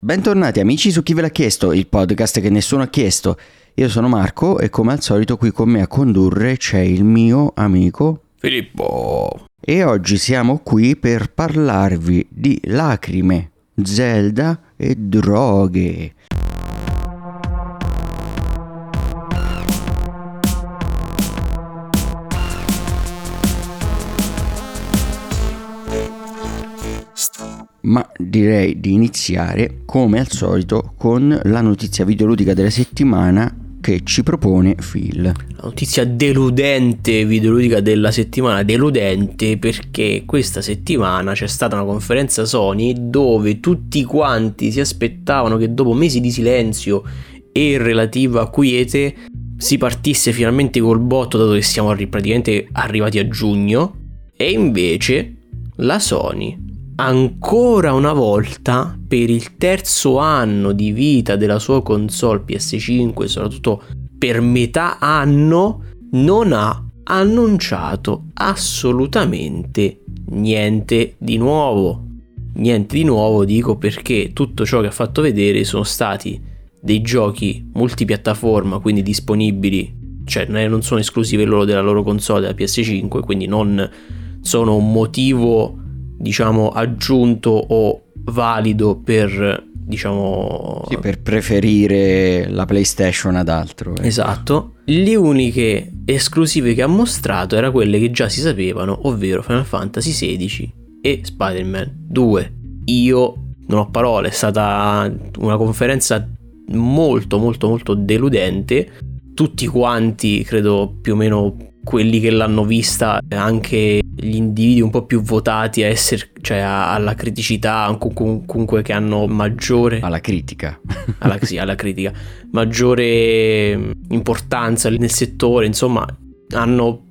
Bentornati amici su Chi ve l'ha chiesto, il podcast che nessuno ha chiesto. Io sono Marco e come al solito qui con me a condurre c'è il mio amico Filippo. e oggi siamo qui per parlarvi di lacrime, Zelda e droghe. Ma direi di iniziare come al solito con la notizia videoludica della settimana che ci propone Phil. La notizia deludente videoludica della settimana, deludente perché questa settimana c'è stata una conferenza Sony dove tutti quanti si aspettavano che dopo mesi di silenzio e relativa quiete si partisse finalmente col botto dato che siamo praticamente arrivati a giugno e invece la Sony ancora una volta per il terzo anno di vita della sua console PS5 soprattutto per metà anno non ha annunciato assolutamente niente di nuovo. Niente di nuovo dico perché tutto ciò che ha fatto vedere sono stati dei giochi multipiattaforma quindi disponibili cioè non sono esclusive loro della loro console della PS5 quindi non sono un motivo diciamo aggiunto o valido per diciamo Sì, per preferire la PlayStation ad altro. eh. esatto le uniche esclusive che ha mostrato erano quelle che già si sapevano ovvero Final Fantasy XVI e Spider-Man 2 io non ho parole è stata una conferenza molto molto molto deludente tutti quanti credo più o meno quelli che l'hanno vista anche gli individui un po' più votati a essere, cioè a- alla criticità, com- com- comunque che hanno maggiore, Alla critica. alla, sì, alla critica, maggiore importanza nel settore, insomma, hanno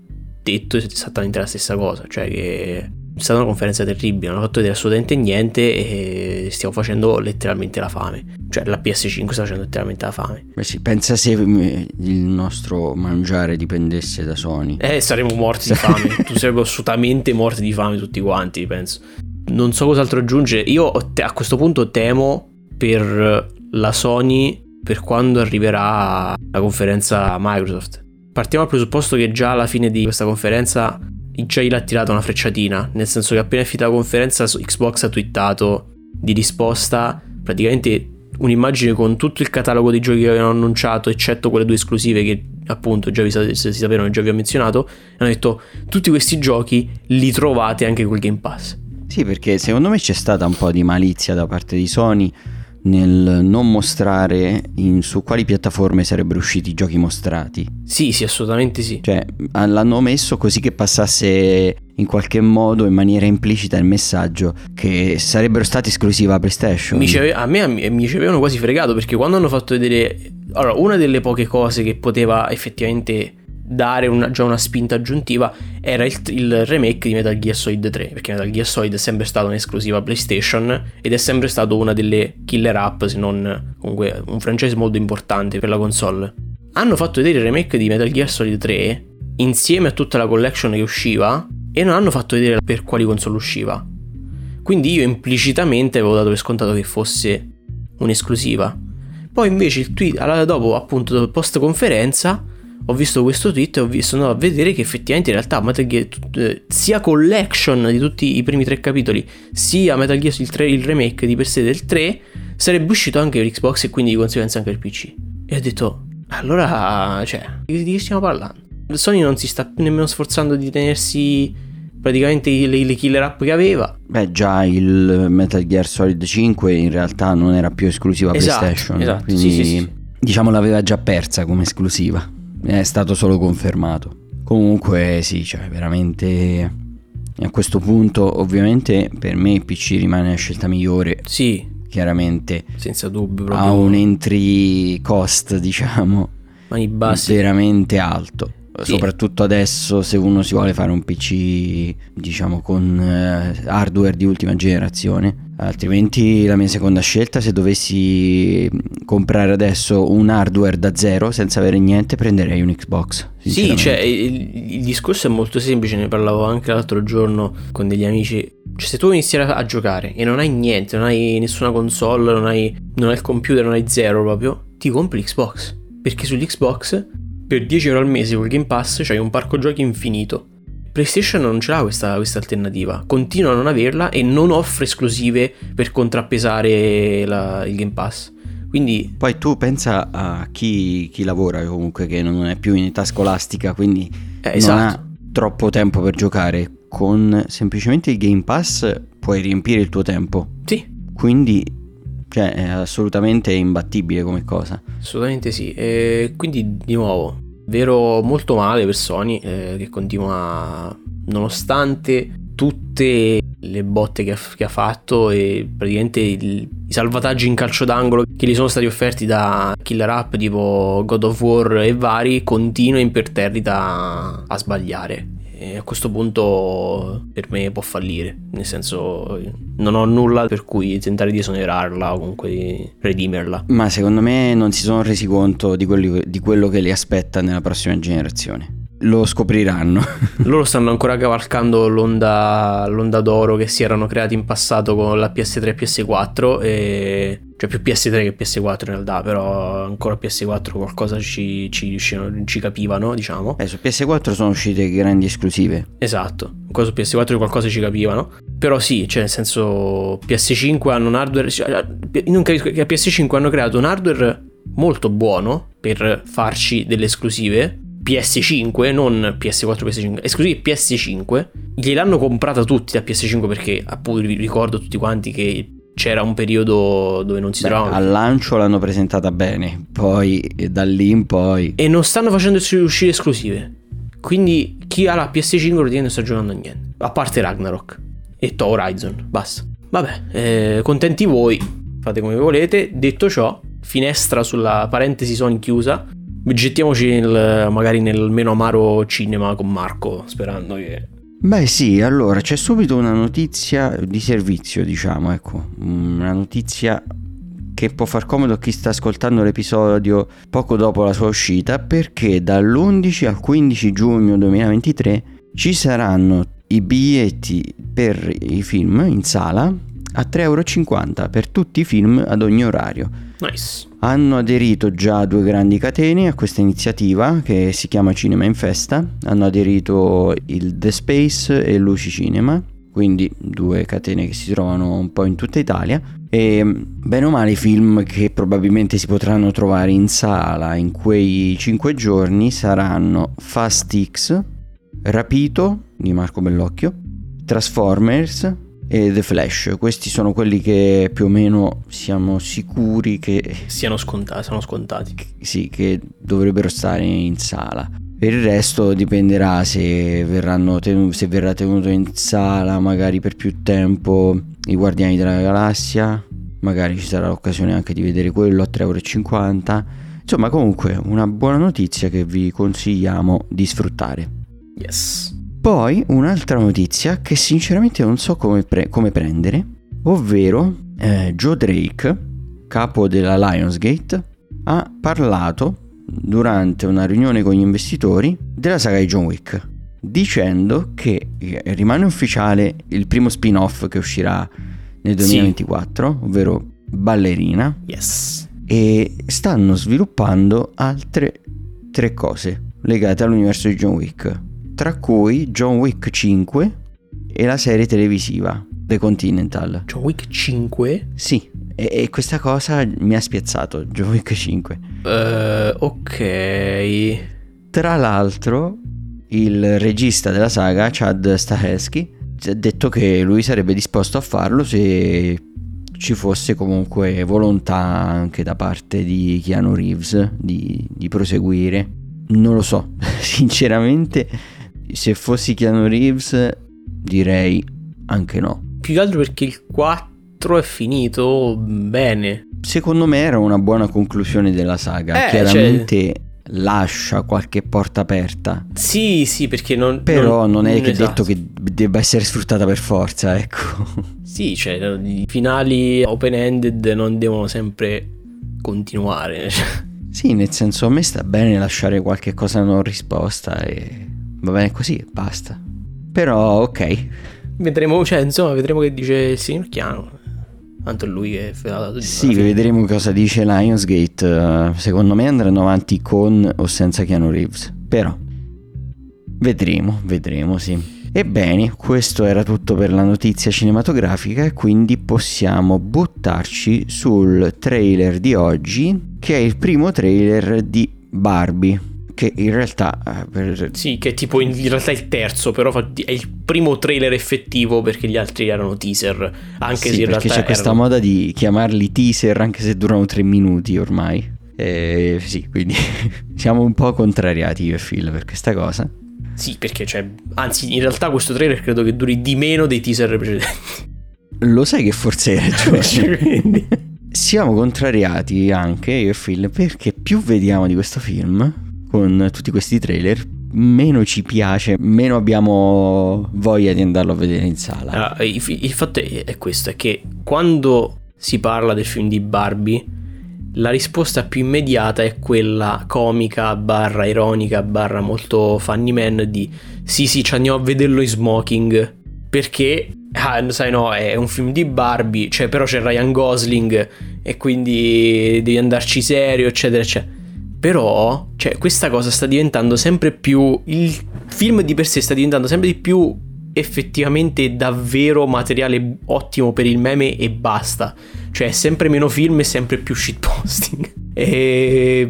detto esattamente la stessa cosa, cioè che è stata una conferenza terribile, non hanno fatto vedere assolutamente niente e stiamo facendo letteralmente la fame. Cioè la PS5 sta facendo letteralmente la fame. Beh sì, pensa se eh, il nostro mangiare dipendesse da Sony. Eh, saremmo morti di fame. tu saremmo assolutamente morti di fame tutti quanti, penso. Non so cos'altro aggiungere. Io a questo punto temo per la Sony per quando arriverà la conferenza Microsoft. Partiamo dal presupposto che già alla fine di questa conferenza gli ha tirato una frecciatina, nel senso che appena è finita la conferenza Xbox ha twittato di risposta praticamente un'immagine con tutto il catalogo dei giochi che avevano annunciato, eccetto quelle due esclusive che appunto già vi si sapevano già vi ho menzionato, e hanno detto tutti questi giochi li trovate anche col Game Pass. Sì, perché secondo me c'è stata un po' di malizia da parte di Sony nel non mostrare in- su quali piattaforme sarebbero usciti i giochi mostrati. Sì, sì, assolutamente sì. Cioè, l'hanno messo così che passasse in qualche modo, in maniera implicita, il messaggio che sarebbero stati esclusiva PlayStation. Mi a me a- mi ci avevano quasi fregato perché quando hanno fatto vedere... Allora, una delle poche cose che poteva effettivamente dare una- già una spinta aggiuntiva era il, il remake di Metal Gear Solid 3 perché Metal Gear Solid è sempre stato un'esclusiva PlayStation ed è sempre stato una delle killer app se non comunque un franchise molto importante per la console hanno fatto vedere il remake di Metal Gear Solid 3 insieme a tutta la collection che usciva e non hanno fatto vedere per quali console usciva quindi io implicitamente avevo dato per scontato che fosse un'esclusiva. Poi invece il tweet, allora dopo appunto post conferenza, ho visto questo tweet e ho visto, andato a vedere che effettivamente in realtà Metal Gear, eh, sia collection di tutti i primi tre capitoli, sia Metal Gear il, 3, il remake di per sé del 3, sarebbe uscito anche per Xbox e quindi di conseguenza anche per PC. E ho detto, allora, cioè, di che stiamo parlando? Sony non si sta più nemmeno sforzando di tenersi praticamente le, le killer app che aveva. Beh, già il Metal Gear Solid 5 in realtà non era più esclusiva Esatto, PlayStation. esatto, quindi, sì, sì, sì. diciamo, l'aveva già persa come esclusiva. È stato solo confermato. Comunque, sì, cioè, veramente. A questo punto, ovviamente, per me il PC rimane la scelta migliore. Sì, Chiaramente senza dubbio. Proprio. ha un entry cost, diciamo, Mani bassi. veramente alto. Sì. soprattutto adesso se uno si vuole fare un PC diciamo con eh, hardware di ultima generazione. Altrimenti la mia seconda scelta se dovessi comprare adesso un hardware da zero senza avere niente prenderei un Xbox. Sì, cioè il, il discorso è molto semplice, ne parlavo anche l'altro giorno con degli amici. Cioè, se tu inizi a giocare e non hai niente, non hai nessuna console, non hai, non hai il computer, non hai zero proprio, ti compri l'Xbox. Perché sull'Xbox per 10 euro al mese col Game Pass c'hai un parco giochi infinito. PlayStation non ce l'ha questa, questa, alternativa, continua a non averla e non offre esclusive per contrappesare la, il Game Pass. Quindi... Poi tu pensa a chi, chi, lavora comunque che non è più in età scolastica, quindi eh, esatto. non ha troppo tempo per giocare. Con semplicemente il Game Pass puoi riempire il tuo tempo. Sì. Quindi cioè, è assolutamente imbattibile come cosa. Assolutamente sì. E quindi, di nuovo, vero molto male per Sony eh, che continua, nonostante tutte le botte che ha, che ha fatto e praticamente il, i salvataggi in calcio d'angolo che gli sono stati offerti da killer app tipo God of War e vari, continua imperterrita a sbagliare. E a questo punto per me può fallire, nel senso non ho nulla per cui tentare di esonerarla o comunque di redimerla. Ma secondo me non si sono resi conto di, quelli, di quello che li aspetta nella prossima generazione lo scopriranno. Loro stanno ancora cavalcando l'onda, l'onda, d'oro che si erano creati in passato con la PS3 e PS4 e... Cioè più PS3 che PS4 in realtà, però ancora PS4 qualcosa ci, ci, ci capivano, diciamo. Eh, su PS4 sono uscite grandi esclusive. Esatto, ancora su PS4 qualcosa ci capivano. Però sì, cioè nel senso PS5 hanno un hardware... Non capisco che a PS5 hanno creato un hardware molto buono per farci delle esclusive PS5, non PS4, PS5, esclusivi PS5, gliel'hanno comprata tutti da PS5 perché appunto ricordo tutti quanti che c'era un periodo dove non si Beh, trovavano. Al lancio l'hanno presentata bene, poi da lì in poi... E non stanno facendo uscire esclusive. Quindi chi ha la PS5 praticamente non sta giocando a niente. A parte Ragnarok e To Horizon, basta. Vabbè, eh, contenti voi, fate come volete. Detto ciò, finestra sulla parentesi Sony chiusa. Gettiamoci nel, magari nel meno amaro cinema con Marco, sperando che... Beh sì, allora c'è subito una notizia di servizio, diciamo, ecco, una notizia che può far comodo a chi sta ascoltando l'episodio poco dopo la sua uscita, perché dall'11 al 15 giugno 2023 ci saranno i biglietti per i film in sala a 3,50 euro per tutti i film ad ogni orario. Nice. Hanno aderito già due grandi catene a questa iniziativa che si chiama Cinema in Festa. Hanno aderito il The Space e Luci Cinema, quindi due catene che si trovano un po' in tutta Italia. E bene o male i film che probabilmente si potranno trovare in sala in quei cinque giorni saranno Fast X, Rapito di Marco Bellocchio, Transformers, e The Flash. Questi sono quelli che più o meno siamo sicuri che siano scontati. Sono scontati. Sì, che dovrebbero stare in sala. Per il resto dipenderà se, tenu- se verrà tenuto in sala magari per più tempo i Guardiani della Galassia. Magari ci sarà l'occasione anche di vedere quello a 3,50 euro. Insomma, comunque, una buona notizia che vi consigliamo di sfruttare. Yes. Poi un'altra notizia che sinceramente non so come, pre- come prendere, ovvero eh, Joe Drake, capo della Lionsgate, ha parlato durante una riunione con gli investitori della saga di John Wick, dicendo che eh, rimane ufficiale il primo spin-off che uscirà nel 2024, sì. ovvero Ballerina. Yes. E stanno sviluppando altre tre cose legate all'universo di John Wick tra cui John Wick 5 e la serie televisiva The Continental. John Wick 5? Sì, e, e questa cosa mi ha spiazzato, John Wick 5. Uh, eh, ok. Tra l'altro, il regista della saga, Chad Stahelski, ha detto che lui sarebbe disposto a farlo se ci fosse comunque volontà anche da parte di Keanu Reeves di, di proseguire. Non lo so, sinceramente se fossi Keanu Reeves direi anche no. Più che altro perché il 4 è finito bene. Secondo me era una buona conclusione della saga. Eh, Chiaramente... Cioè lascia qualche porta aperta. Sì, sì, perché non... Però non, non è che esatto. detto che debba essere sfruttata per forza, ecco. Sì, cioè i finali open-ended non devono sempre continuare. Sì, nel senso a me sta bene lasciare qualche cosa non risposta e va bene così, basta. Però ok. Vedremo, cioè, insomma, vedremo che dice il signor Chiano. Tanto è lui che fa la Sì, vedremo cosa dice Lionsgate. Secondo me andranno avanti con o senza Keanu Reeves. Però vedremo, vedremo, sì. Ebbene, questo era tutto per la notizia cinematografica e quindi possiamo buttarci sul trailer di oggi, che è il primo trailer di Barbie. Che in realtà. eh, Per... Sì, che è tipo in, realtà il terzo, però è il primo trailer effettivo perché gli altri erano teaser. Anche sì, se in perché realtà c'è questa erano- moda di chiamarli teaser anche se durano tre minuti ormai. Eh, sì, quindi siamo un po' contrariati io e Phil per questa cosa. Sì, perché cioè. Anzi, in realtà questo trailer credo che duri di meno dei teaser precedenti. Lo sai che forse hai ragione. Siamo contrariati anche io e Phil perché più vediamo di questo film con tutti questi trailer, meno ci piace, meno abbiamo voglia di andarlo a vedere in sala. Allora, il, il fatto è, è questo: è che quando si parla del film di Barbie, la risposta più immediata è quella comica, barra ironica, barra molto funny man di sì, sì, ci andiamo a vederlo in smoking. Perché, ah, sai, no, è un film di Barbie, cioè, però c'è Ryan Gosling e quindi devi andarci serio, eccetera, eccetera. Però, cioè, questa cosa sta diventando sempre più. Il film di per sé sta diventando sempre di più effettivamente davvero materiale ottimo per il meme e basta. Cioè, sempre meno film e sempre più shitposting. E.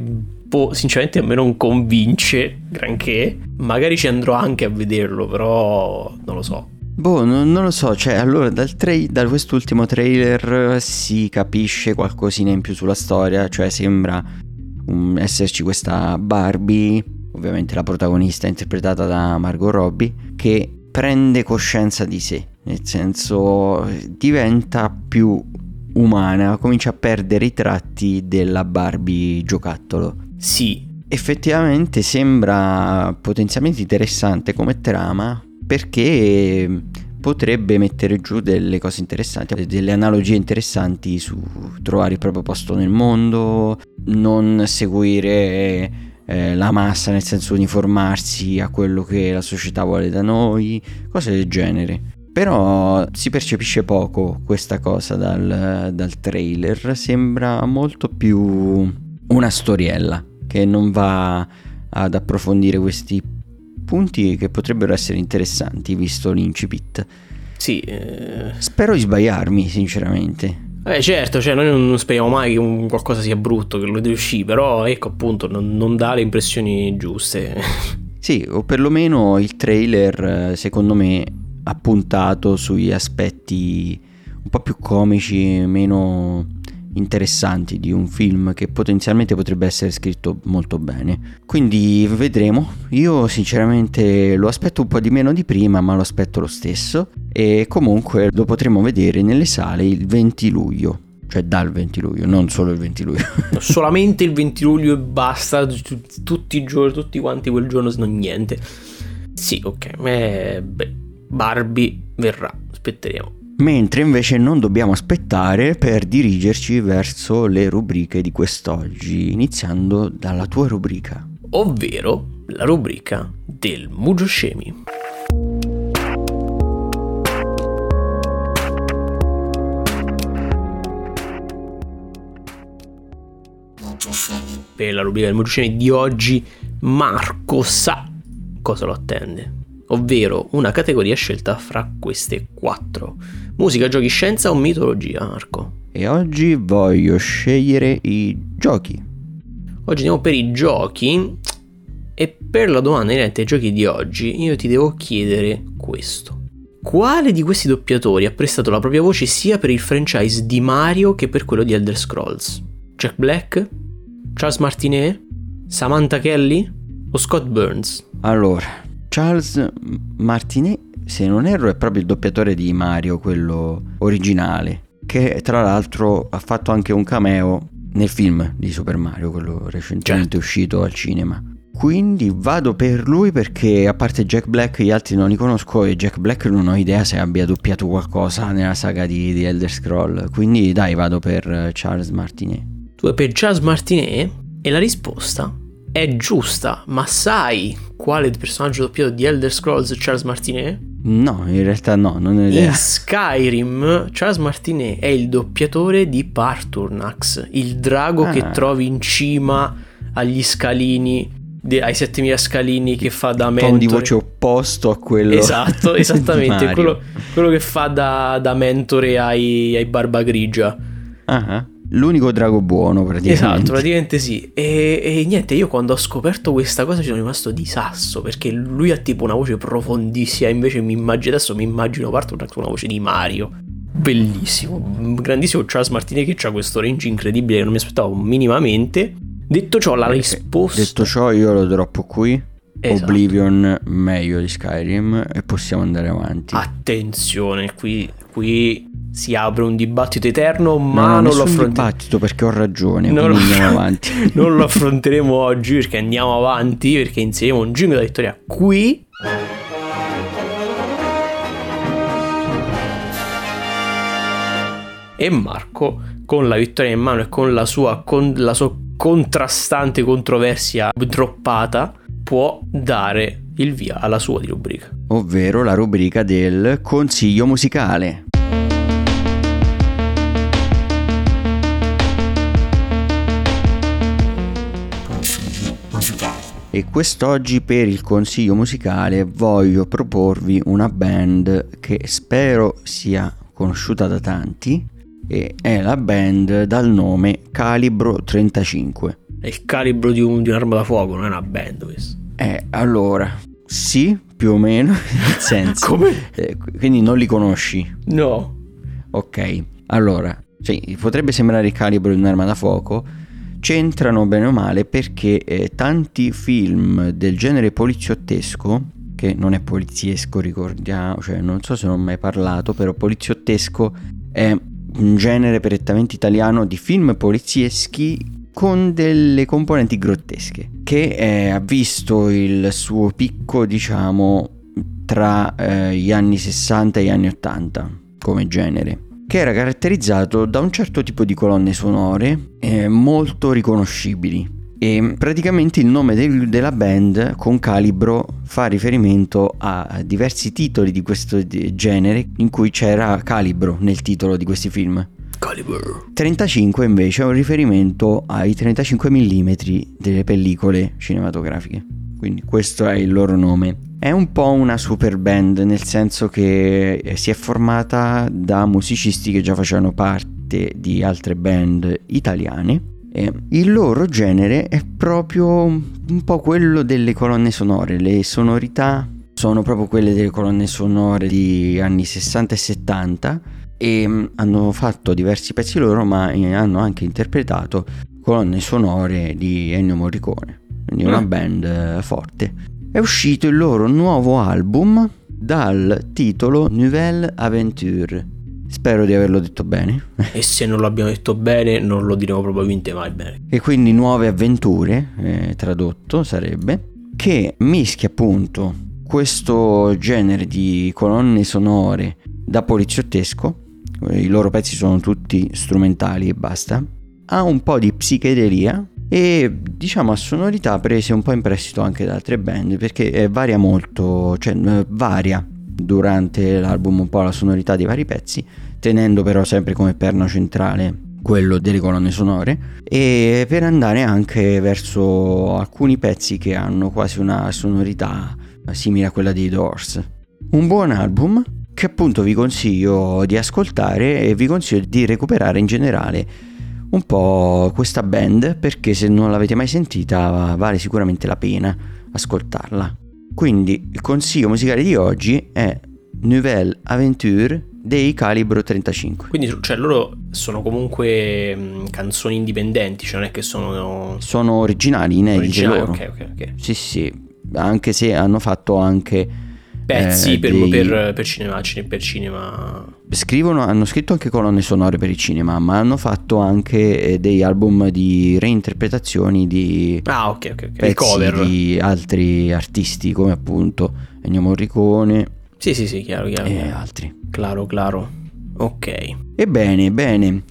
Boh, sinceramente a me non convince granché. Magari ci andrò anche a vederlo, però non lo so. Boh, non, non lo so, cioè allora dal tra- da quest'ultimo trailer si capisce qualcosina in più sulla storia, cioè sembra um, esserci questa Barbie, ovviamente la protagonista interpretata da Margot Robbie, che prende coscienza di sé, nel senso diventa più umana, comincia a perdere i tratti della Barbie giocattolo. Sì, Effettivamente sembra potenzialmente interessante come trama perché potrebbe mettere giù delle cose interessanti, delle analogie interessanti su trovare il proprio posto nel mondo, non seguire eh, la massa nel senso uniformarsi a quello che la società vuole da noi, cose del genere. Però si percepisce poco questa cosa dal, dal trailer, sembra molto più una storiella che non va ad approfondire questi punti che potrebbero essere interessanti visto l'incipit. sì. eh, Spero di sbagliarmi, sinceramente. Eh certo, cioè noi non speriamo mai che un- qualcosa sia brutto, che lo uscire, però ecco appunto non, non dà le impressioni giuste. Sì, o perlomeno il trailer, secondo me, ha puntato sugli aspetti un po' più comici, meno interessanti di un film che potenzialmente potrebbe essere scritto molto bene. Quindi vedremo. Io sinceramente lo aspetto un po' di meno di prima, ma lo aspetto lo stesso. E comunque lo potremo vedere nelle sale il 20 luglio. Cioè dal 20 luglio, non solo il 20 luglio. Solamente il 20 luglio e basta, tu- tutti i giorni, tutti quanti quel giorno, se non niente. Sì, ok, eh, beh, Barbie verrà, aspetteremo. Mentre invece non dobbiamo aspettare per dirigerci verso le rubriche di quest'oggi, iniziando dalla tua rubrica. Ovvero la rubrica del Mugio. Per la rubrica del Mugio di oggi, Marco sa cosa lo attende. Ovvero una categoria scelta fra queste quattro. Musica, giochi, scienza o mitologia, Marco? E oggi voglio scegliere i giochi. Oggi andiamo per i giochi e per la domanda inerente ai giochi di oggi io ti devo chiedere questo. Quale di questi doppiatori ha prestato la propria voce sia per il franchise di Mario che per quello di Elder Scrolls? Jack Black? Charles Martinet? Samantha Kelly? O Scott Burns? Allora, Charles Martinet, se non erro, è proprio il doppiatore di Mario, quello originale, che tra l'altro ha fatto anche un cameo nel film di Super Mario, quello recentemente Certo. uscito al cinema. Quindi vado per lui perché a parte Jack Black gli altri non li conosco e Jack Black non ho idea se abbia doppiato qualcosa nella saga di, di Elder Scroll. Quindi dai, vado per eh, Charles Martinet. Tu è per Charles Martinet e la risposta è giusta, ma sai quale personaggio doppiato di Elder Scrolls Charles Martinet? No, in realtà no, non ho idea. In Skyrim Charles Martinet è il doppiatore di Parturnax, il drago Ah. che trovi in cima agli scalini, de- ai 7000 scalini che fa da mentore. Tono di voce opposto a quello Esatto, esattamente, quello, quello che fa da, da mentore ai, ai Barba Grigia. Ah, ah. L'unico drago buono praticamente. Esatto, praticamente sì. E, e niente, io quando ho scoperto questa cosa ci sono rimasto di sasso perché lui ha tipo una voce profondissima. Invece mi immagino adesso mi immagino parto con una voce di Mario. Bellissimo, grandissimo Charles Martinet che ha questo range incredibile che non mi aspettavo minimamente. Detto ciò, la Eh, risposta. Detto ciò, io lo droppo qui. Esatto. Oblivion meglio di Skyrim e possiamo andare avanti. Attenzione, qui, qui si apre un dibattito eterno, No, ma no, non lo affrontiamo. dibattito perché ho ragione, Non lo- andiamo avanti. non lo affronteremo oggi perché andiamo avanti perché insieme un jingle da vittoria qui e Marco con la vittoria in mano e con la sua, con la sua contrastante controversia droppata può dare il via alla sua di rubrica Ovvero la rubrica del consiglio musicale. E quest'oggi per il consiglio musicale voglio proporvi una band che spero sia conosciuta da tanti e è la band dal nome Calibro 35. è il calibro di, un- di un'arma da fuoco non è una band questo Eh, allora, sì, più o meno, nel senso. come? Eh, quindi non li conosci. no Ok, allora, sì, potrebbe sembrare il calibro di un'arma da fuoco. C'entrano bene o male perché eh, tanti film del genere poliziottesco, che non è poliziesco, ricordiamo, cioè non so se non ho mai parlato, però poliziottesco è un genere prettamente italiano di film polizieschi con delle componenti grottesche, che eh, ha visto il suo picco, diciamo, tra eh, gli anni 60 e gli anni 80 come genere che era caratterizzato da un certo tipo di colonne sonore eh, molto riconoscibili e praticamente il nome del- della band con calibro fa riferimento a diversi titoli di questo genere in cui c'era calibro nel titolo di questi film. calibro 35 invece è un riferimento ai 35 mm delle pellicole cinematografiche. Quindi questo è il loro nome. È un po' una super band nel senso che eh, si è formata da musicisti che già facevano parte di altre band italiane. E il loro genere è proprio un po' quello delle colonne sonore, le sonorità sono proprio quelle delle colonne sonore di anni 60 e 70 e mm, hanno fatto diversi pezzi loro ma eh, hanno anche interpretato colonne sonore di Ennio Morricone quindi una Ah. band eh, forte è uscito il loro nuovo album dal titolo Nouvelle Aventure spero di averlo detto bene E se non l'abbiamo detto bene, non lo diremo probabilmente mai bene. e quindi nuove avventure eh, tradotto sarebbe che mischia appunto questo genere di colonne sonore da poliziottesco eh, i loro pezzi sono tutti strumentali e basta ha un po' di psichedelia e diciamo a sonorità prese un po' in prestito anche da altre band perché eh, varia molto cioè varia durante l'album un po' la sonorità dei vari pezzi tenendo però sempre come perno centrale quello delle colonne sonore e per andare anche verso alcuni pezzi che hanno quasi una sonorità simile a quella dei Doors. Un buon album che appunto vi consiglio di ascoltare e vi consiglio di recuperare in generale un po' questa band perché se non l'avete mai sentita vale sicuramente la pena ascoltarla. Quindi il consiglio musicale di oggi è Nouvelle Aventure dei Calibro 35. Quindi, cioè, loro sono comunque mh, canzoni indipendenti, cioè non è che sono Sono originali, inediti originali. loro. Ok, ok, ok. Sì, sì, anche se hanno fatto anche Pezzi eh, per, dei- per, per cinema, cine- per cinema. scrivono, hanno scritto anche colonne sonore per il cinema, ma hanno fatto anche eh, dei album di reinterpretazioni di ah, ok, ok, ok. pezzi cover. di altri artisti come appunto Ennio Morricone Sì, sì, sì, chiaro, chiaro. e altri. Claro, claro. Ok. Ebbene, bene.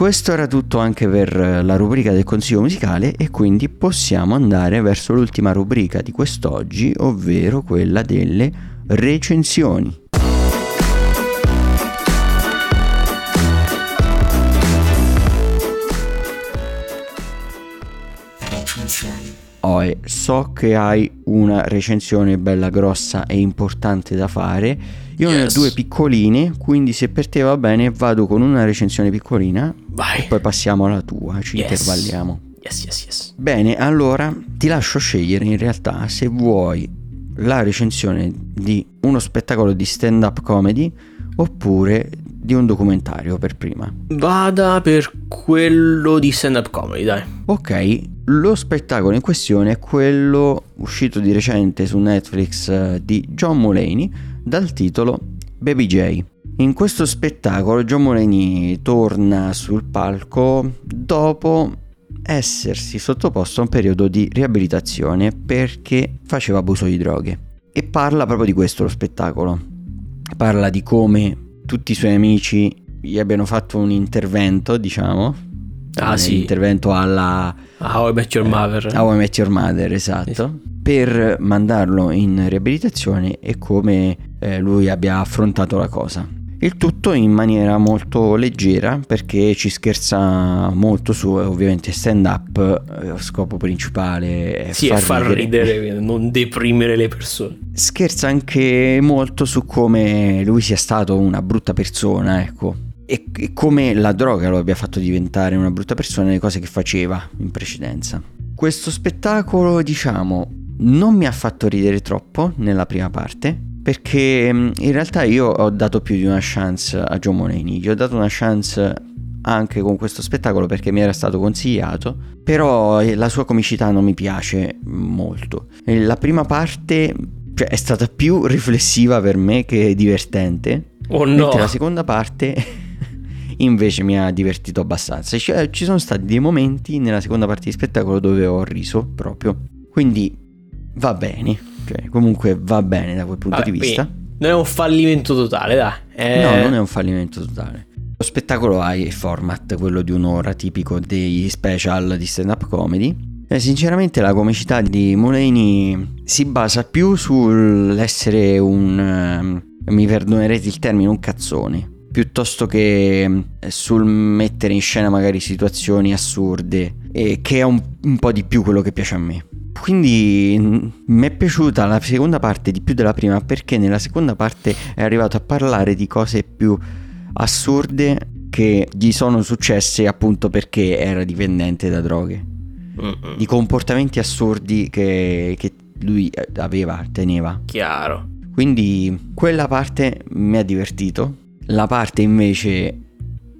Questo era tutto anche per la rubrica del consiglio musicale e quindi possiamo andare verso l'ultima rubrica di quest'oggi, ovvero quella delle recensioni. Oh, so che hai una recensione bella grossa e importante da fare. Io ne ho Yes. due piccoline, quindi se per te va bene vado con una recensione piccolina Vai. e poi passiamo alla tua, ci Yes. intervalliamo. Yes, yes, yes. Bene, allora ti lascio scegliere in realtà se vuoi la recensione di uno spettacolo di stand-up comedy oppure di un documentario per prima. Vada per quello di stand-up comedy, dai. Ok, lo spettacolo in questione è quello uscito di recente su Netflix eh, di John Mulaney dal titolo Baby J. In questo spettacolo John Mulaney torna sul palco dopo essersi sottoposto a un periodo di riabilitazione perché faceva abuso di droghe. E parla proprio di questo lo spettacolo. Parla di come tutti i suoi amici gli abbiano fatto un intervento, diciamo. Ah, sì. intervento alla Ah, How I Met Your Mother. How I Met Your Mother, esatto. Per mandarlo in riabilitazione e come eh, lui abbia affrontato la cosa. Il tutto in maniera molto leggera perché ci scherza molto su, ovviamente stand up, eh, scopo principale è Sì, far è far ridere. ridere, non deprimere le persone. Scherza anche molto su come lui sia stato una brutta persona, ecco. E, e come la droga lo abbia fatto diventare una brutta persona e le cose che faceva in precedenza. Questo spettacolo, diciamo, non mi ha fatto ridere troppo nella prima parte. Perché mh, in realtà io ho dato più di una chance a John Mulaney. Gli ho dato una chance anche con questo spettacolo perché mi era stato consigliato. Però eh, la sua comicità non mi piace molto. La prima parte cioè, è stata più riflessiva per me che divertente. Oh no. Mentre la seconda parte invece mi ha divertito abbastanza. Cioè, ci sono stati dei momenti nella seconda parte di spettacolo dove ho riso proprio. Quindi va bene. Cioè, comunque va bene da quel punto Vabbè, di vista. Non è un fallimento totale, dai. Eh, No, non è un fallimento totale. Lo spettacolo ha il format, quello di un'ora tipico dei special di stand-up comedy. E sinceramente la comicità di Mulaney si basa più sull'essere un... ehm, mi perdonerete il termine, un cazzone. Piuttosto che ehm, sul mettere in scena magari situazioni assurde. E che è un, un po' di più quello che piace a me. Quindi mi è piaciuta la seconda parte di più della prima perché nella seconda parte è arrivato a parlare di cose più assurde che gli sono successe appunto perché era dipendente da droghe. Mm-mm. Di comportamenti assurdi che, che lui eh, aveva, teneva. Chiaro. Quindi quella parte mi ha divertito. La parte invece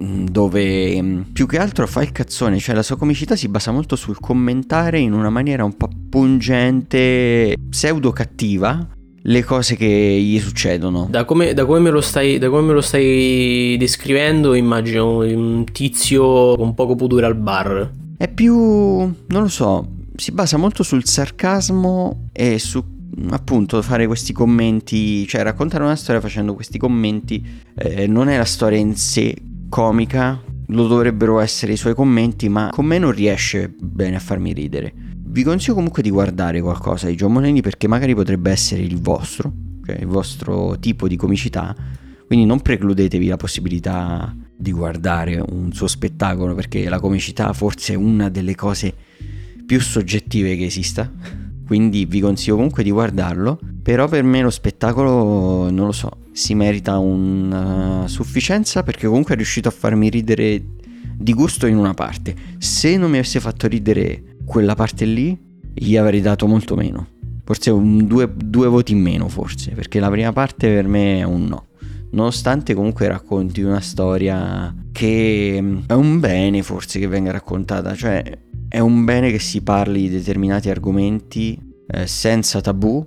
dove mh, più che altro fa il cazzone, cioè la sua comicità si basa molto sul commentare in una maniera un po' pungente, pseudo cattiva, le cose che gli succedono. Da come, da come me lo stai, da come me lo stai descrivendo, immagino un tizio con poco pudore al bar. È più, non lo so, si basa molto sul sarcasmo e su appunto fare questi commenti, cioè raccontare una storia facendo questi commenti. Eh, non è la storia in sé comica, lo dovrebbero essere i suoi commenti, ma con me non riesce bene a farmi ridere. Vi consiglio comunque di guardare qualcosa di John Mulaney perché magari potrebbe essere il vostro, cioè il vostro tipo di comicità. Quindi non precludetevi la possibilità di guardare un suo spettacolo perché la comicità forse è una delle cose più soggettive che esista. Quindi vi consiglio comunque di guardarlo. Però per me lo spettacolo, non lo so, si merita una sufficienza perché comunque è riuscito a farmi ridere di gusto in una parte. Se non mi avesse fatto ridere quella parte lì, gli avrei dato molto meno. Forse due, due voti in meno, forse, perché la prima parte per me è un no. Nonostante comunque racconti una storia che mm, è un bene forse che venga raccontata, cioè è un bene che si parli di determinati argomenti eh, senza tabù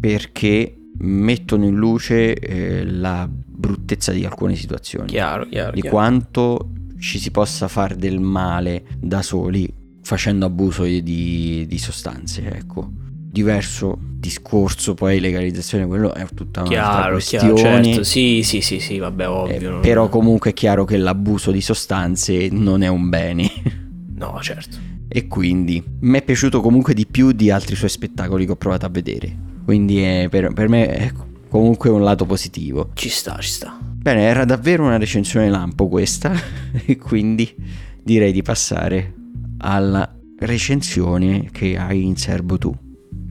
perché mettono in luce eh, la bruttezza di alcune situazioni. Chiaro, chiaro. Di chiaro. quanto ci si possa fare del male da soli facendo abuso di, di sostanze, ecco. Diverso discorso, poi legalizzazione, quello è tutta un'altra Chiaro, questione. chiaro, certo. Sì, sì, sì, sì, vabbè, Eh, ovvio. non- però comunque è chiaro che l'abuso di sostanze non è un bene. No, certo. e quindi mi è piaciuto comunque di più di altri suoi spettacoli che ho provato a vedere. Quindi è- per, per me è comunque un lato positivo. Ci sta, ci sta. Bene, era davvero una recensione lampo questa e quindi direi di passare alla recensione che hai in serbo tu.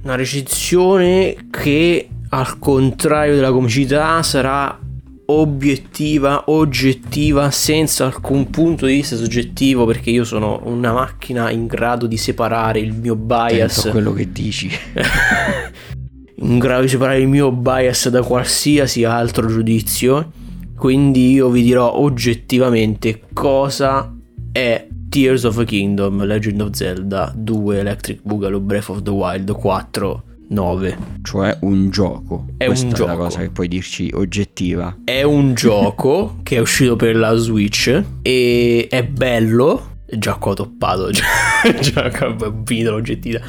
Una recensione che, al contrario della comicità, sarà obiettiva, oggettiva, senza alcun punto di vista soggettivo, perché io sono una macchina in grado di separare il mio bias. a quello che dici. in grado di separare il mio bias da qualsiasi altro giudizio. Quindi io vi dirò oggettivamente cosa è Tears of a Kingdom, Legend of Zelda 2, Electric Boogaloo, Breath of the Wild 4, 9. Cioè un gioco. È Questa un è la gioco. cosa che puoi dirci oggettiva. È un gioco che è uscito per la Switch e è bello. Già qua ho toppato, già, già ho finito l'oggettività.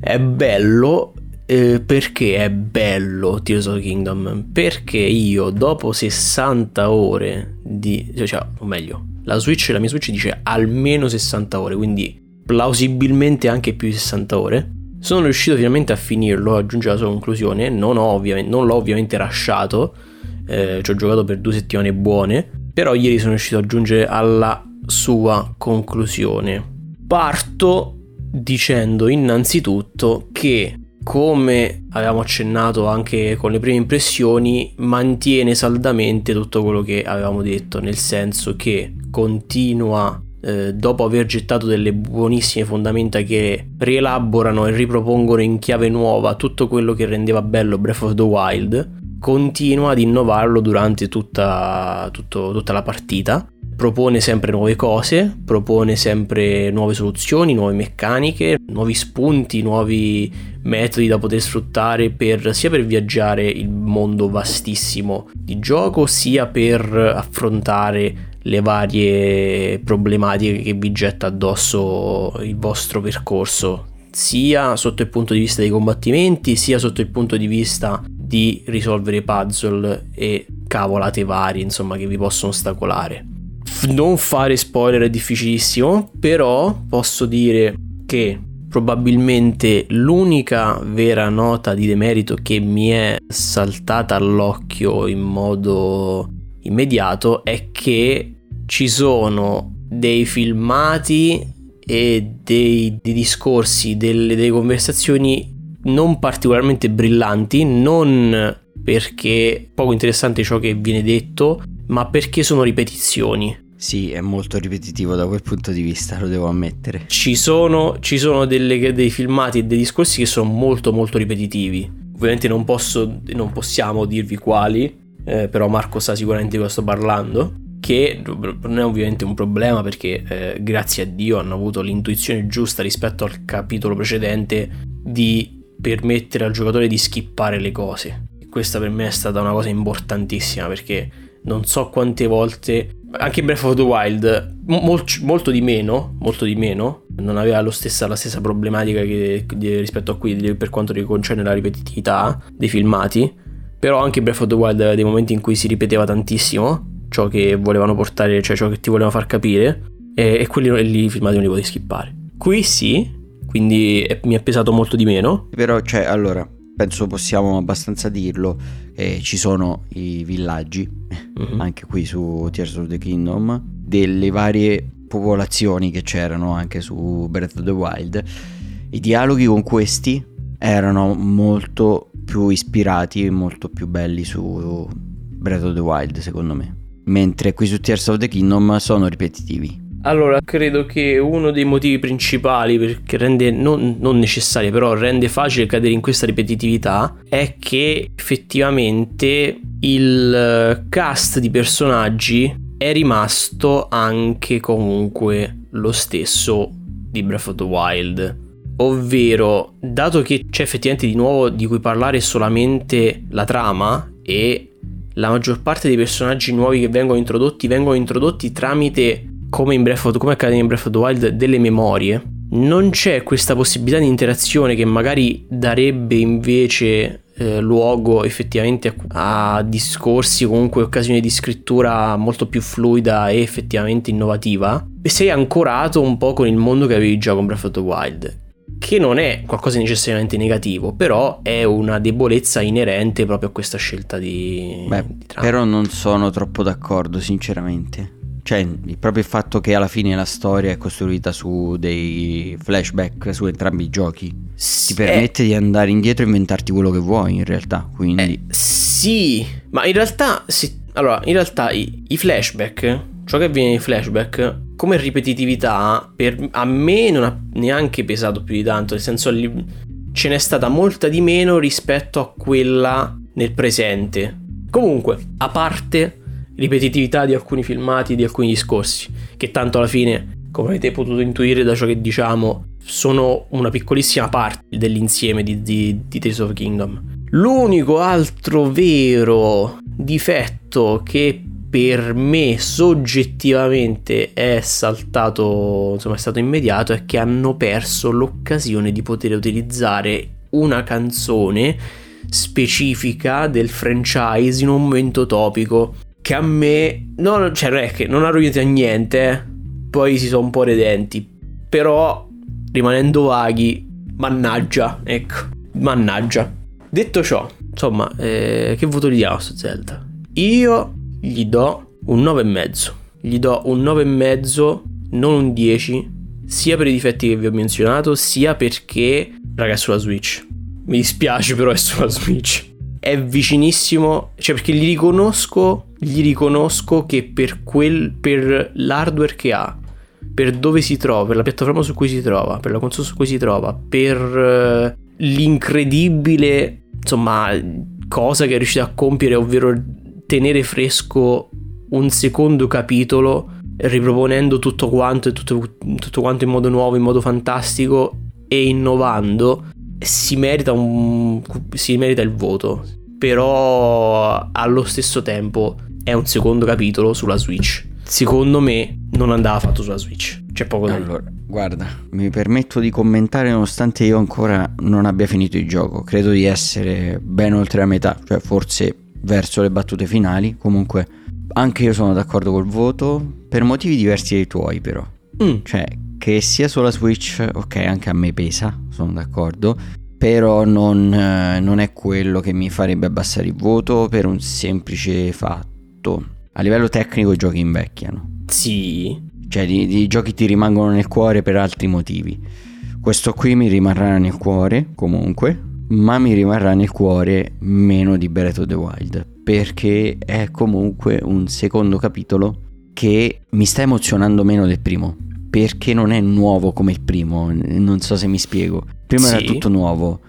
È bello eh, perché è bello Tears of the Kingdom? Perché io dopo 60 ore di... cioè, o meglio, la Switch, la mia Switch dice almeno 60 ore, quindi plausibilmente anche più di 60 ore. Sono riuscito finalmente a finirlo, a giungere alla sua conclusione. Non, non l'ho ovviamente rasciato, eh, ci ho giocato per due settimane buone, però ieri sono riuscito a giungere alla sua conclusione. Parto dicendo innanzitutto che, come avevamo accennato anche con le prime impressioni, mantiene saldamente tutto quello che avevamo detto, nel senso che continua eh, dopo aver gettato delle buonissime fondamenta che rielaborano e ripropongono in chiave nuova tutto quello che rendeva bello Breath of the Wild, continua ad innovarlo durante tutta, tutto- tutta la partita. Propone sempre nuove cose, propone sempre nuove soluzioni, nuove meccaniche, nuovi spunti, nuovi metodi da poter sfruttare per, sia per viaggiare il mondo vastissimo di gioco, sia per affrontare le varie problematiche che vi getta addosso il vostro percorso, sia sotto il punto di vista dei combattimenti, sia sotto il punto di vista di risolvere puzzle e cavolate varie, insomma, che vi possono ostacolare. Non fare spoiler è difficilissimo, però posso dire che probabilmente l'unica vera nota di demerito che mi è saltata all'occhio in modo immediato è che ci sono dei filmati e dei, dei discorsi, delle, delle conversazioni non particolarmente brillanti, non perché poco interessante ciò che viene detto, ma perché sono ripetizioni. Sì, è molto ripetitivo da quel punto di vista, lo devo ammettere. Ci sono, ci sono delle- dei filmati e dei discorsi che sono molto molto ripetitivi. Ovviamente non, posso, non possiamo dirvi quali, eh, però Marco sa sicuramente di cosa sto parlando. Che non è ovviamente un problema perché eh, grazie a Dio hanno avuto l'intuizione giusta rispetto al capitolo precedente di permettere al giocatore di skippare le cose. E questa per me è stata una cosa importantissima perché non so quante volte anche Breath of the Wild mo- mol- molto di meno molto di meno non aveva stessa, la stessa problematica che, di- rispetto a qui per quanto concerne la ripetitività dei filmati però anche Breath of the Wild aveva dei momenti in cui si ripeteva tantissimo ciò che volevano portare cioè ciò che ti volevano far capire e, e quelli lì filmati non li potevi skippare. Qui sì quindi mi è pesato molto di meno. Però, cioè, allora, penso possiamo abbastanza dirlo. eh, ci sono i villaggi, Mhm. anche qui su Tears of the Kingdom, delle varie popolazioni che c'erano anche su Breath of the Wild. I dialoghi con questi erano molto più ispirati e molto più belli su Breath of the Wild, secondo me. Mentre qui su Tears of the Kingdom sono ripetitivi. Allora, credo che uno dei motivi principali perché rende non, non necessario, però rende facile cadere in questa ripetitività è che effettivamente il eh, cast di personaggi è rimasto anche comunque lo stesso di Breath of the Wild. Ovvero, dato che c'è effettivamente di nuovo di cui parlare solamente la trama e la maggior parte dei personaggi nuovi che vengono introdotti vengono introdotti tramite, come, in Breath of, come accade in Breath of the Wild, delle memorie. Non c'è questa possibilità di interazione che magari darebbe invece eh, luogo effettivamente a, a discorsi o comunque occasioni di scrittura molto più fluida e effettivamente innovativa. E sei ancorato un po' con il mondo che avevi già con Breath of the Wild che non è qualcosa di necessariamente negativo, però è una debolezza inerente proprio a questa scelta di, Beh, di Però non sono troppo d'accordo, sinceramente. Cioè, proprio il fatto che alla fine la storia è costruita su dei flashback su entrambi i giochi ti permette eh, di andare indietro e inventarti quello che vuoi, in realtà. Quindi... Eh, sì, ma in realtà, sì, allora, in realtà i, i flashback ciò che avviene nei flashback come ripetitività per, a me non ha neanche pesato più di tanto, nel senso ce n'è stata molta di meno rispetto a quella nel presente. Comunque, a parte ripetitività di alcuni filmati, di alcuni discorsi, che tanto alla fine, come avete potuto intuire da ciò che diciamo, sono una piccolissima parte dell'insieme di, di, di Tales of Kingdom. L'unico altro vero difetto che per me soggettivamente è saltato, insomma è stato immediato, è che hanno perso l'occasione di poter utilizzare una canzone specifica del franchise in un momento topico che a me non, cioè non è che non ha rovinato niente, eh. poi si sono un po' redenti, però rimanendo vaghi, mannaggia, ecco, mannaggia. Detto ciò, insomma, eh, che voto gli diamo a sto Zelda? Io gli do un 9,5. Gli do un 9,5, non un 10, sia per i difetti che vi ho menzionato, sia perché, raga, è sulla Switch. Mi dispiace, però è sulla Switch. È vicinissimo, cioè perché gli riconosco, gli riconosco che per, quel, per l'hardware che ha, per dove si trova, per la piattaforma su cui si trova, per la console su cui si trova, per uh, l'incredibile, insomma, cosa che è riuscito a compiere, ovvero tenere fresco un secondo capitolo riproponendo tutto quanto, tutto, tutto quanto in modo nuovo, in modo fantastico e innovando, si merita, un, si merita il voto. Però allo stesso tempo è un secondo capitolo sulla Switch. Secondo me non andava fatto sulla Switch. C'è poco da allora, guarda, mi permetto di commentare nonostante io ancora non abbia finito il gioco. Credo di essere ben oltre la metà, cioè forse verso le battute finali. Comunque, anche io sono d'accordo col voto per motivi diversi dai tuoi, però. Mm. Cioè, che sia sulla Switch, ok, anche a me pesa, sono d'accordo. Però non, eh, non è quello che mi farebbe abbassare il voto per un semplice fatto. A livello tecnico i giochi invecchiano. Sì. Cioè, i giochi ti rimangono nel cuore per altri motivi. Questo qui mi rimarrà nel cuore, comunque, ma mi rimarrà nel cuore meno di Breath of the Wild perché è comunque un secondo capitolo che mi sta emozionando meno del primo perché non è nuovo come il primo non so se mi spiego prima sì. era tutto nuovo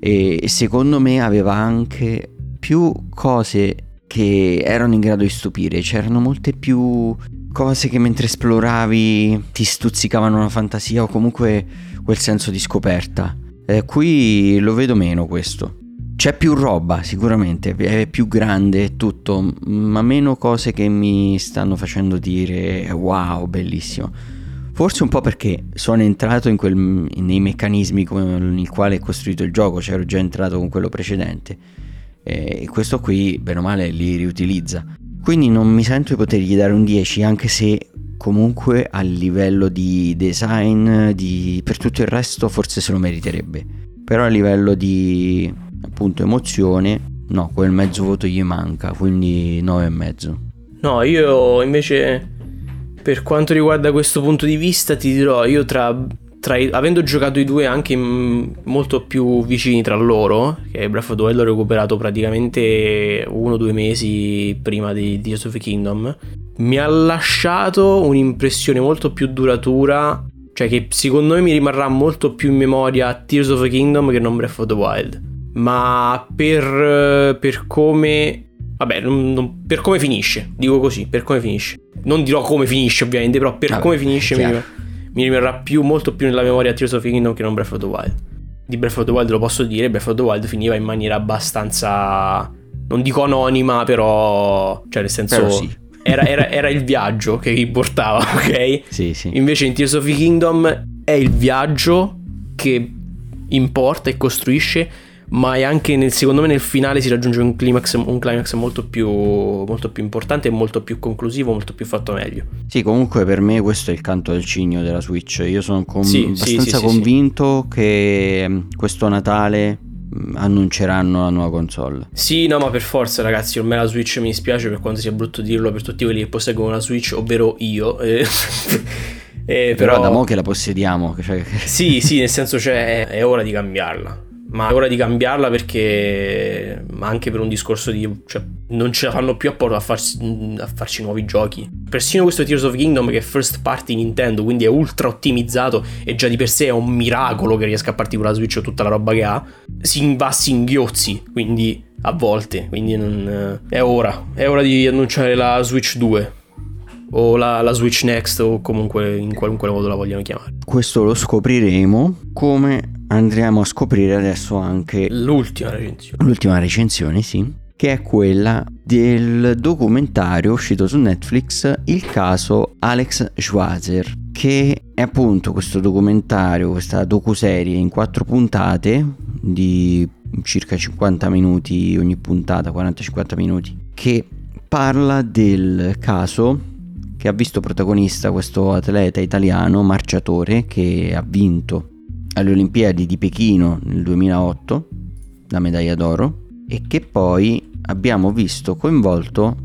e secondo me aveva anche più cose che erano in grado di stupire c'erano molte più cose che mentre esploravi ti stuzzicavano la fantasia o comunque quel senso di scoperta eh, qui lo vedo meno questo. C'è più roba sicuramente, è più grande e tutto, ma meno cose che mi stanno facendo dire wow, bellissimo. Forse un po' perché sono entrato quel, nei meccanismi con il quale è costruito il gioco, cioè ero già entrato con quello precedente. E questo qui, bene o male, li riutilizza. Quindi non mi sento di potergli dare un 10, anche se comunque a livello di design, di... per tutto il resto forse se lo meriterebbe. Però a livello di appunto emozione, no, quel mezzo voto gli manca, quindi 9,5. No, io invece per quanto riguarda questo punto di vista ti dirò, io tra, tra i, avendo giocato i due anche molto più vicini tra loro, che Breath of the Wild l'ho recuperato praticamente uno o due mesi prima di Tears of the Kingdom, mi ha lasciato un'impressione molto più duratura, cioè che secondo me mi rimarrà molto più in memoria Tears of the Kingdom che non Breath of the Wild. Ma per, per come... Vabbè, non, non, per come finisce, dico così, per come finisce. Non dirò come finisce ovviamente, però per ah, come finisce mi, mi, rimarrà più, molto più nella memoria Tears of Kingdom che non Breath of the Wild. Di Breath of the Wild lo posso dire, Breath of the Wild finiva in maniera abbastanza non dico anonima, però, cioè nel senso... Sì. Era, era, era, il viaggio che importava, ok? Sì, sì. Invece in Tears of Kingdom è il viaggio che importa e costruisce ma è anche nel, secondo me nel finale si raggiunge un climax, un climax molto, più, molto più importante, molto più conclusivo, molto più fatto meglio. Sì, comunque per me questo è il canto del cigno della Switch. Io sono com- Sì, abbastanza sì, sì, convinto che mm, questo Natale mm, annunceranno la nuova console. Sì, no, ma per forza, ragazzi, ormai la Switch mi dispiace per quanto sia brutto dirlo per tutti quelli che posseggono una Switch, ovvero io. eh. Eh, Però, però, da mo che la possediamo, cioè, Sì, sì, nel senso cioè è, è ora di cambiarla. Ma è ora di cambiarla perché ma anche per un discorso di cioè, non ce la fanno più a, por- a, farsi, a farci nuovi giochi. Persino questo Tears of Kingdom che è first party Nintendo, quindi è ultra ottimizzato e già di per sé è un miracolo che riesca a partire con la Switch e tutta la roba che ha, si va a singhiozzi, quindi a volte, quindi non, è ora, è ora di annunciare la Switch 2 o la, la, Switch Next o comunque in qualunque modo la vogliano chiamare. Questo lo scopriremo come andremo a scoprire adesso anche l'ultima recensione. L'ultima recensione, sì, che è quella del documentario uscito su Netflix Il caso Alex Schwarzer, che è appunto questo documentario, questa docuserie in quattro puntate di circa 50 minuti ogni puntata, 40-50 minuti, che parla del caso che ha visto protagonista questo atleta italiano, marciatore, che ha vinto alle Olimpiadi di Pechino nel 2008 la medaglia d'oro e che poi abbiamo visto coinvolto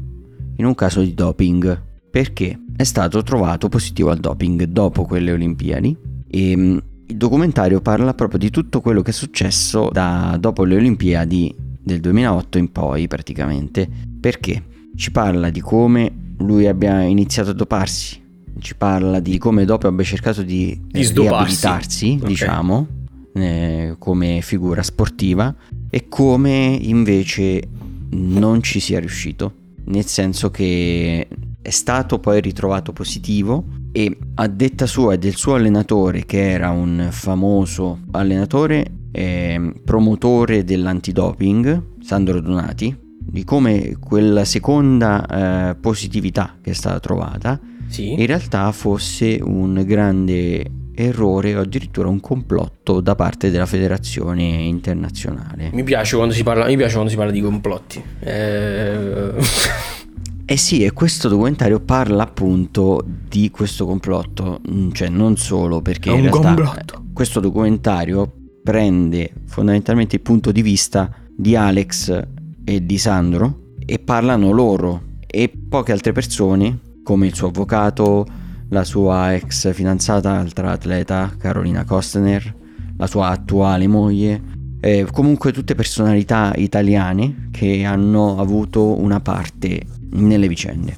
in un caso di doping. Perché? È stato trovato positivo al doping dopo quelle Olimpiadi e mm, il documentario parla proprio di tutto quello che è successo da dopo le Olimpiadi del 2008 in poi praticamente. Perché? Ci parla di come lui abbia iniziato a doparsi, ci parla di come dopo abbia cercato di, di riabilitarsi, okay. diciamo, eh, come figura sportiva e come invece non ci sia riuscito, nel senso che è stato poi ritrovato positivo e a detta sua e del suo allenatore che era un famoso allenatore eh, promotore dell'antidoping, Sandro Donati, di come quella seconda eh, positività che è stata trovata sì. in realtà fosse un grande errore o addirittura un complotto da parte della federazione internazionale. Mi piace quando si parla, piace quando si parla di complotti. Eh... eh sì, e questo documentario parla appunto di questo complotto, mm, cioè non solo perché È in un realtà complotto. questo documentario prende fondamentalmente il punto di vista di Alex e di Sandro e parlano loro e poche altre persone come il suo avvocato, la sua ex fidanzata, altra atleta Carolina Kostner, la sua attuale moglie, eh, comunque tutte personalità italiane che hanno avuto una parte nelle vicende.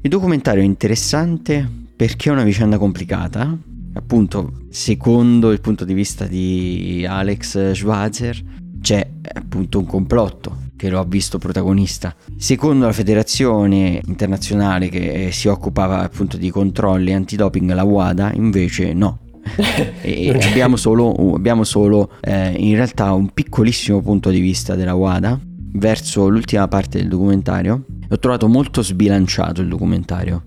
Il documentario è interessante perché è una vicenda complicata, appunto secondo il punto di vista di Alex Schwarzer c'è appunto un complotto che lo ha visto protagonista. Secondo la federazione internazionale che si occupava appunto di controlli antidoping, la WADA, invece no. abbiamo solo, abbiamo solo eh, in realtà un piccolissimo punto di vista della WADA verso l'ultima parte del documentario. Ho trovato molto sbilanciato il documentario.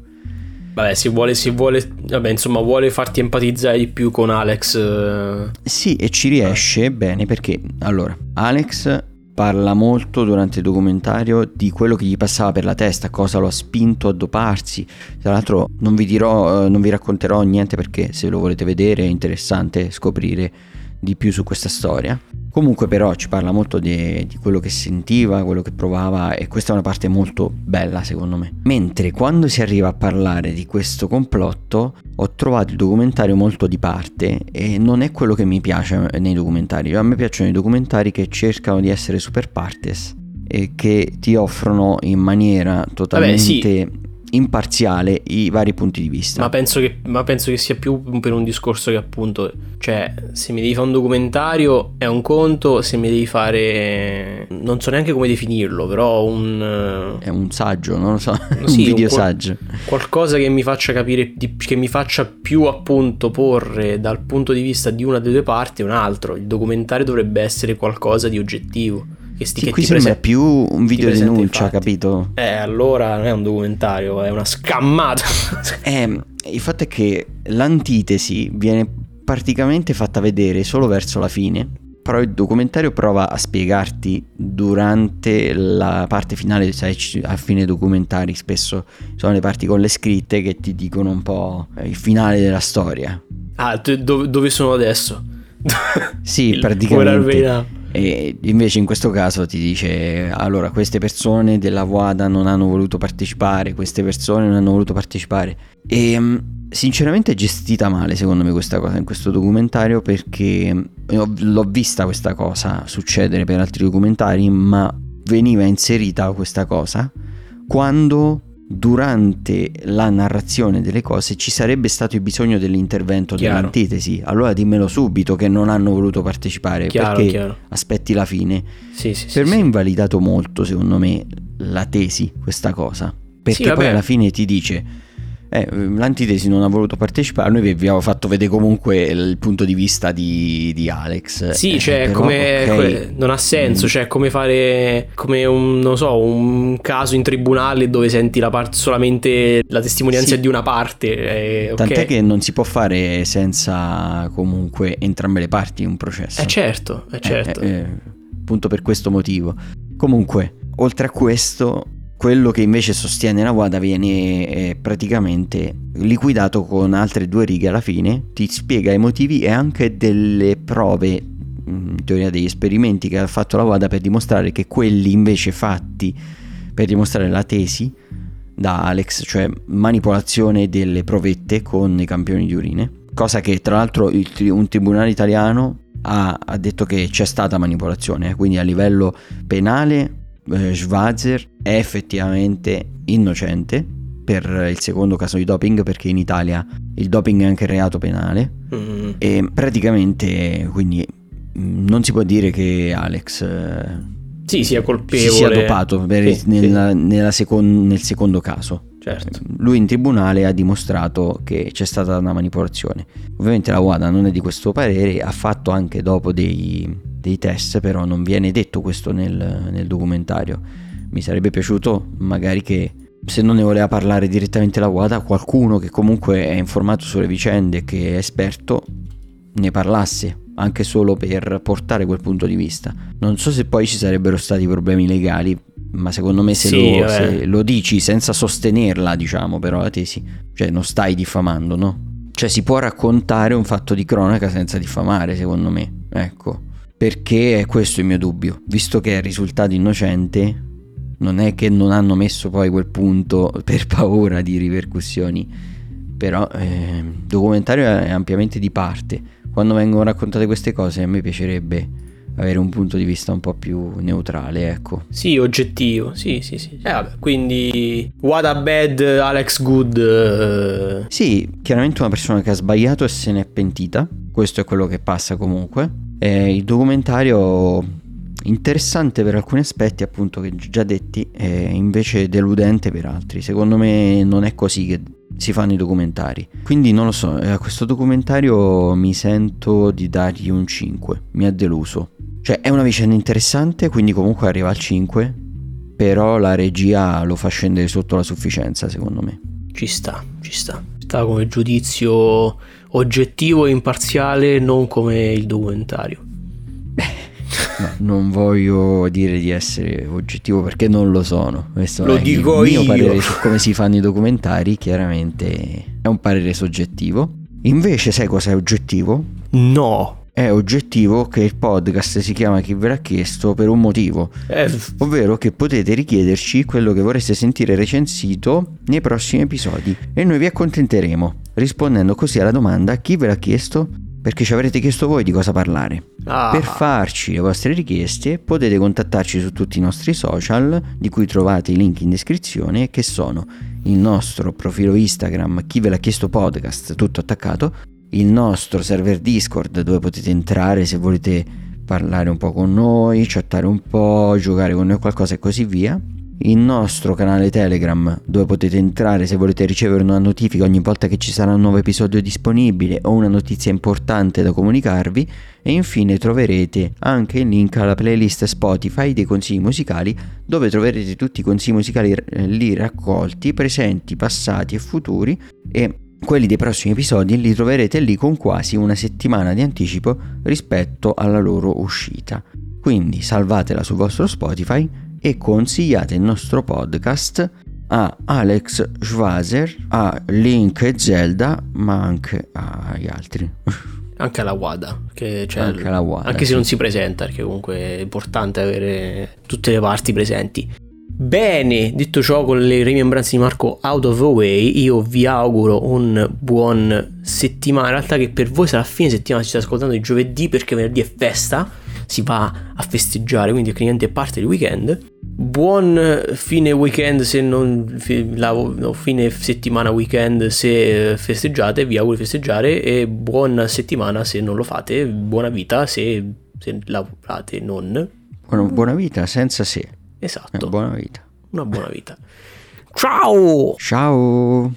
Vabbè, se vuole, se vuole, vabbè, insomma, vuole farti empatizzare di più con Alex. Eh... Sì, e ci riesce bene perché, allora, Alex parla molto durante il documentario di quello che gli passava per la testa, cosa lo ha spinto a doparsi. Tra l'altro non vi dirò, eh, non vi racconterò niente perché se lo volete vedere è interessante scoprire di più su questa storia. Comunque però ci parla molto di, di, quello che sentiva, quello che provava e questa è una parte molto bella secondo me. Mentre quando si arriva a parlare di questo complotto ho trovato il documentario molto di parte e non è quello che mi piace nei documentari. A me piacciono i documentari che cercano di essere super partes e che ti offrono in maniera totalmente Vabbè, sì imparziale i vari punti di vista. Ma penso, che, ma penso che sia più per un discorso che appunto, cioè se mi devi fare un documentario è un conto, se mi devi fare, non so neanche come definirlo, però un... È un saggio, non lo so, sì, un video un qual- saggio. Qualcosa che mi faccia capire, che mi faccia più appunto porre dal punto di vista di una delle due parti un altro. Il documentario dovrebbe essere qualcosa di oggettivo. Che, sti, Sì, qui sembra prese- più un video denuncia, capito? Eh, allora non è un documentario, è una scammata. Eh, il fatto è che l'antitesi viene praticamente fatta vedere solo verso la fine, però il documentario prova a spiegarti durante la parte finale, sai, a fine documentari spesso sono le parti con le scritte che ti dicono un po' il finale della storia. ah, dove sono adesso? Sì, Il praticamente. E invece in questo caso ti dice allora queste persone della WADA non hanno voluto partecipare, queste persone non hanno voluto partecipare. E mh, sinceramente è gestita male secondo me questa cosa in questo documentario perché ho- l'ho vista questa cosa succedere per altri documentari ma veniva inserita questa cosa quando durante la narrazione delle cose ci sarebbe stato il bisogno dell'intervento Chiaro. dell'antitesi allora dimmelo subito che non hanno voluto partecipare Chiaro, perché chiaro. aspetti la fine. Sì, sì, Per sì, me è invalidato molto, secondo me, la tesi, questa cosa. Perché poi alla fine ti dice, eh, l'antitesi non ha voluto partecipare, noi vi abbiamo fatto vedere comunque il punto di vista di, di Alex. Sì, Eh, cioè, però, come, ok, come- non ha senso, Mm. cioè, come fare, come un, non so, un caso in tribunale dove senti la parte, solamente la testimonianza Sì. di una parte. eh, ok. Tant'è che non si può fare senza comunque entrambe le parti in un processo. Eh certo, eh certo. Eh, eh, appunto per questo motivo. Comunque, oltre a questo, quello che invece sostiene la WADA viene eh, praticamente liquidato con altre due righe alla fine, ti spiega i motivi e anche delle prove, mm, in teoria degli esperimenti che ha fatto la WADA per dimostrare che quelli invece fatti per dimostrare la tesi da Alex, cioè manipolazione delle provette con i campioni di urine, cosa che tra l'altro tri- un tribunale italiano ha, ha detto che c'è stata manipolazione, eh, quindi a livello penale eh, Schwarzer è effettivamente innocente per il secondo caso di doping perché in Italia il doping è anche reato penale Mm. e praticamente quindi mh, non si può dire che Alex eh, Sì, sia colpevole. si sia dopato per- Sì, nella- nella secon- nel secondo caso. Certo. Lui in tribunale ha dimostrato che c'è stata una manipolazione. Ovviamente la WADA non è di questo parere, ha fatto anche dopo dei, dei test, però non viene detto questo nel, nel documentario. Mi sarebbe piaciuto magari che se non ne voleva parlare direttamente la WADA, qualcuno che comunque è informato sulle vicende, che è esperto, ne parlasse, anche solo per portare quel punto di vista. Non so se poi ci sarebbero stati problemi legali, ma secondo me se, Sì, lo, se lo dici senza sostenerla, diciamo, però la tesi, cioè non stai diffamando, no? Cioè si può raccontare un fatto di cronaca senza diffamare, secondo me. Ecco, perché è questo il mio dubbio, visto che è risultato innocente, non è che non hanno messo poi quel punto per paura di ripercussioni, però eh, il documentario è ampiamente di parte. Quando vengono raccontate queste cose a me piacerebbe avere un punto di vista un po' più neutrale, ecco. Sì, oggettivo. Sì, sì, sì. Eh, vabbè, quindi what a bad Alex Good. eh, Sì, chiaramente una persona che ha sbagliato e se n'è pentita, questo è quello che passa comunque. Eh, il documentario interessante per alcuni aspetti, appunto, che già detti, è invece deludente per altri. Secondo me non è così che si fanno i documentari. Quindi non lo so, eh, a questo documentario mi sento di dargli un 5, mi ha deluso. Cioè è una vicenda interessante, quindi comunque arriva al 5, però la regia lo fa scendere sotto la sufficienza, secondo me. Ci sta, ci sta. Sta come giudizio oggettivo e imparziale, non come il documentario. No, non voglio dire di essere oggettivo perché non lo sono. Questo Lo è dico il mio io. parere su come si fanno i documentari. Chiaramente è un parere soggettivo. Invece, sai cosa è oggettivo? No. È oggettivo che il podcast si chiama Chi ve l'ha chiesto per un motivo, Eh, ovvero che potete richiederci quello che vorreste sentire recensito nei prossimi episodi e noi vi accontenteremo, rispondendo così alla domanda chi ve l'ha chiesto? Perché ci avrete chiesto voi di cosa parlare. ah, Per farci le vostre richieste potete contattarci su tutti i nostri social, di cui trovate i link in descrizione, che sono il nostro profilo Instagram, chi ve l'ha chiesto podcast, tutto attaccato, il nostro server Discord dove potete entrare se volete parlare un po' con noi, chattare un po', giocare con noi qualcosa e così via. il nostro canale Telegram dove potete entrare se volete ricevere una notifica ogni volta che ci sarà un nuovo episodio disponibile o una notizia importante da comunicarvi e infine troverete anche il link alla playlist Spotify dei consigli musicali dove troverete tutti i consigli musicali eh, lì raccolti, presenti, passati e futuri e quelli dei prossimi episodi li troverete lì con quasi una settimana di anticipo rispetto alla loro uscita. Quindi salvatela sul vostro Spotify e consigliate il nostro podcast a Alex Schwazer, a Link e Zelda, ma anche agli altri. Anche alla WADA, che anche, alla WADA, anche se sì. non si presenta, perché comunque è importante avere tutte le parti presenti. Bene, detto ciò, con le rimembranze di Marco out of the way, io vi auguro un buon settimana. In realtà, che per voi sarà fine settimana, ci state ascoltando di giovedì perché venerdì è festa, si va a festeggiare, quindi è parte del weekend. Buon fine weekend se non fine settimana weekend se festeggiate, vi auguro di festeggiare e buona settimana se non lo fate, buona vita se, se lavorate non. Buona, buona vita senza se. Esatto. Buona vita. Una buona vita. Ciao! Ciao!